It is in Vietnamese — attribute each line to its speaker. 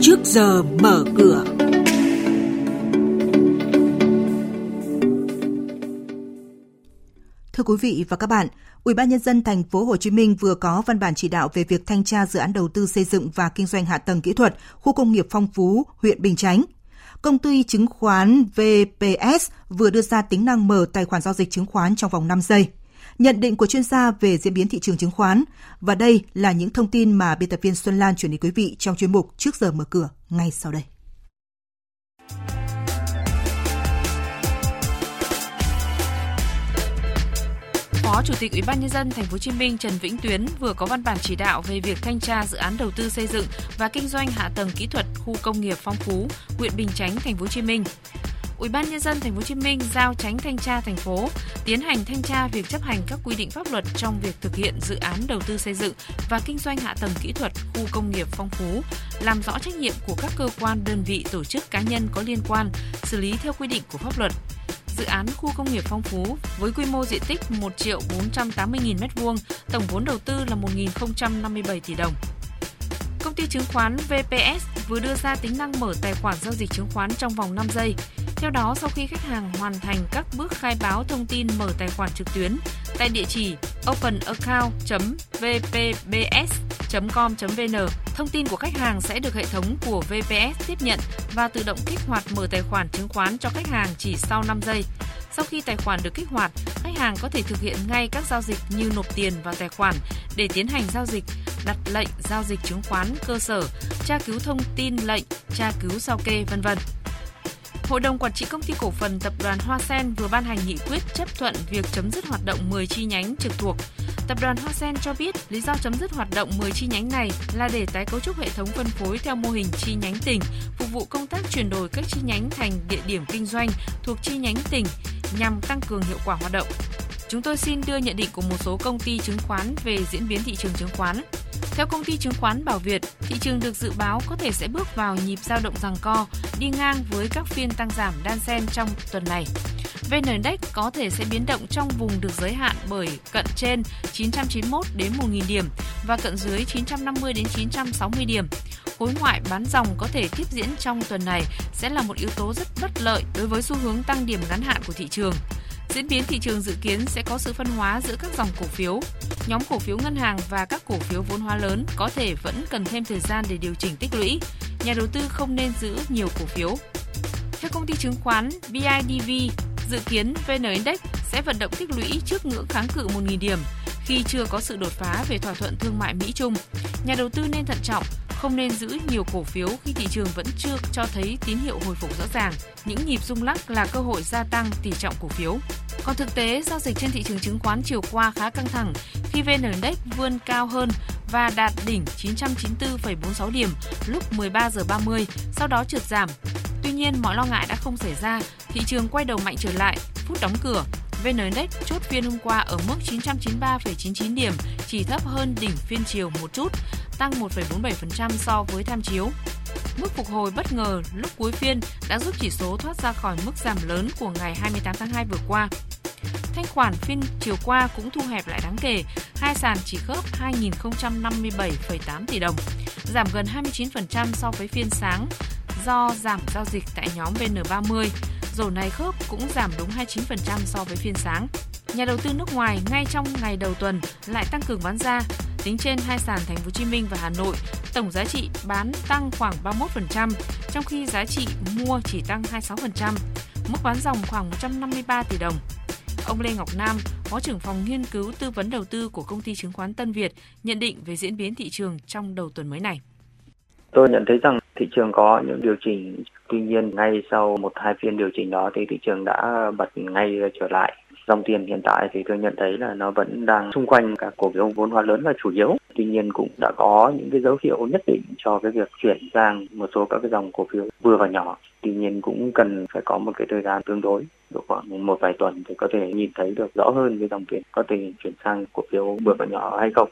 Speaker 1: trước giờ mở cửa. Thưa quý vị và các bạn, Ủy ban nhân dân thành phố Hồ Chí Minh vừa có văn bản chỉ đạo về việc thanh tra dự án đầu tư xây dựng và kinh doanh hạ tầng kỹ thuật khu công nghiệp Phong Phú, huyện Bình Chánh. Công ty chứng khoán VPS vừa đưa ra tính năng mở tài khoản giao dịch chứng khoán trong vòng 5 giây. Nhận định của chuyên gia về diễn biến thị trường chứng khoán và đây là những thông tin mà biên tập viên Xuân Lan chuyển đến quý vị trong chuyên mục Trước giờ mở cửa ngay sau đây.
Speaker 2: Phó Chủ tịch Ủy ban nhân dân thành phố Hồ Chí Minh Trần Vĩnh Tuyến vừa có văn bản chỉ đạo về việc thanh tra dự án đầu tư xây dựng và kinh doanh hạ tầng kỹ thuật khu công nghiệp Phong Phú, huyện Bình Chánh, thành phố Hồ Chí Minh. Ủy ban nhân dân thành phố Hồ Chí Minh giao tránh thanh tra thành phố tiến hành thanh tra việc chấp hành các quy định pháp luật trong việc thực hiện dự án đầu tư xây dựng và kinh doanh hạ tầng kỹ thuật khu công nghiệp Phong Phú, làm rõ trách nhiệm của các cơ quan, đơn vị, tổ chức cá nhân có liên quan, xử lý theo quy định của pháp luật dự án khu công nghiệp Phong Phú với quy mô diện tích 1 triệu 480 nghìn m2, tổng vốn đầu tư là 1.057 tỷ đồng. Công ty chứng khoán VPS vừa đưa ra tính năng mở tài khoản giao dịch chứng khoán trong vòng 5 giây. Theo đó, sau khi khách hàng hoàn thành các bước khai báo thông tin mở tài khoản trực tuyến tại địa chỉ openaccount.vpbs.com.vn, thông tin của khách hàng sẽ được hệ thống của VPS tiếp nhận và tự động kích hoạt mở tài khoản chứng khoán cho khách hàng chỉ sau 5 giây. Sau khi tài khoản được kích hoạt, khách hàng có thể thực hiện ngay các giao dịch như nộp tiền vào tài khoản để tiến hành giao dịch, đặt lệnh giao dịch chứng khoán cơ sở, tra cứu thông tin lệnh, tra cứu sao kê, vân vân. Hội đồng quản trị công ty cổ phần tập đoàn Hoa Sen vừa ban hành nghị quyết chấp thuận việc chấm dứt hoạt động 10 chi nhánh trực thuộc. Tập đoàn Hoa Sen cho biết lý do chấm dứt hoạt động 10 chi nhánh này là để tái cấu trúc hệ thống phân phối theo mô hình chi nhánh tỉnh, phục vụ công tác chuyển đổi các chi nhánh thành địa điểm kinh doanh thuộc chi nhánh tỉnh nhằm tăng cường hiệu quả hoạt động. Chúng tôi xin đưa nhận định của một số công ty chứng khoán về diễn biến thị trường chứng khoán. Theo công ty chứng khoán Bảo Việt, thị trường được dự báo có thể sẽ bước vào nhịp giao động rằng co, đi ngang với các phiên tăng giảm đan xen trong tuần này. VN Index có thể sẽ biến động trong vùng được giới hạn bởi cận trên 991 đến 1.000 điểm và cận dưới 950 đến 960 điểm. Khối ngoại bán dòng có thể tiếp diễn trong tuần này sẽ là một yếu tố rất bất lợi đối với xu hướng tăng điểm ngắn hạn của thị trường. Diễn biến thị trường dự kiến sẽ có sự phân hóa giữa các dòng cổ phiếu. Nhóm cổ phiếu ngân hàng và các cổ phiếu vốn hóa lớn có thể vẫn cần thêm thời gian để điều chỉnh tích lũy. Nhà đầu tư không nên giữ nhiều cổ phiếu. Theo công ty chứng khoán BIDV, dự kiến VN Index sẽ vận động tích lũy trước ngưỡng kháng cự 1.000 điểm khi chưa có sự đột phá về thỏa thuận thương mại Mỹ-Trung. Nhà đầu tư nên thận trọng không nên giữ nhiều cổ phiếu khi thị trường vẫn chưa cho thấy tín hiệu hồi phục rõ ràng. Những nhịp rung lắc là cơ hội gia tăng tỷ trọng cổ phiếu. Còn thực tế, giao dịch trên thị trường chứng khoán chiều qua khá căng thẳng khi VN Index vươn cao hơn và đạt đỉnh 994,46 điểm lúc 13 giờ 30, sau đó trượt giảm. Tuy nhiên, mọi lo ngại đã không xảy ra, thị trường quay đầu mạnh trở lại, phút đóng cửa. VN Index chốt phiên hôm qua ở mức 993,99 điểm, chỉ thấp hơn đỉnh phiên chiều một chút, tăng 1,47% so với tham chiếu. Mức phục hồi bất ngờ lúc cuối phiên đã giúp chỉ số thoát ra khỏi mức giảm lớn của ngày 28 tháng 2 vừa qua. Thanh khoản phiên chiều qua cũng thu hẹp lại đáng kể, hai sàn chỉ khớp 2.057,8 tỷ đồng, giảm gần 29% so với phiên sáng do giảm giao dịch tại nhóm VN30. Rổ này khớp cũng giảm đúng 29% so với phiên sáng. Nhà đầu tư nước ngoài ngay trong ngày đầu tuần lại tăng cường bán ra, tính trên hai sàn Thành phố Hồ Chí Minh và Hà Nội, tổng giá trị bán tăng khoảng 31%, trong khi giá trị mua chỉ tăng 26%, mức bán dòng khoảng 153 tỷ đồng. Ông Lê Ngọc Nam, Phó trưởng phòng nghiên cứu tư vấn đầu tư của công ty chứng khoán Tân Việt, nhận định về diễn biến thị trường trong đầu tuần mới này.
Speaker 3: Tôi nhận thấy rằng thị trường có những điều chỉnh, tuy nhiên ngay sau một hai phiên điều chỉnh đó thì thị trường đã bật ngay trở lại. Dòng tiền hiện tại thì tôi nhận thấy là nó vẫn đang xung quanh các cổ phiếu vốn hóa lớn là chủ yếu. Tuy nhiên cũng đã có những cái dấu hiệu nhất định cho cái việc chuyển sang một số các cái dòng cổ phiếu vừa và nhỏ. Tuy nhiên cũng cần phải có một cái thời gian tương đối độ khoảng một vài tuần thì có thể nhìn thấy được rõ hơn cái dòng tiền có thể chuyển sang cổ phiếu vừa và nhỏ hay không.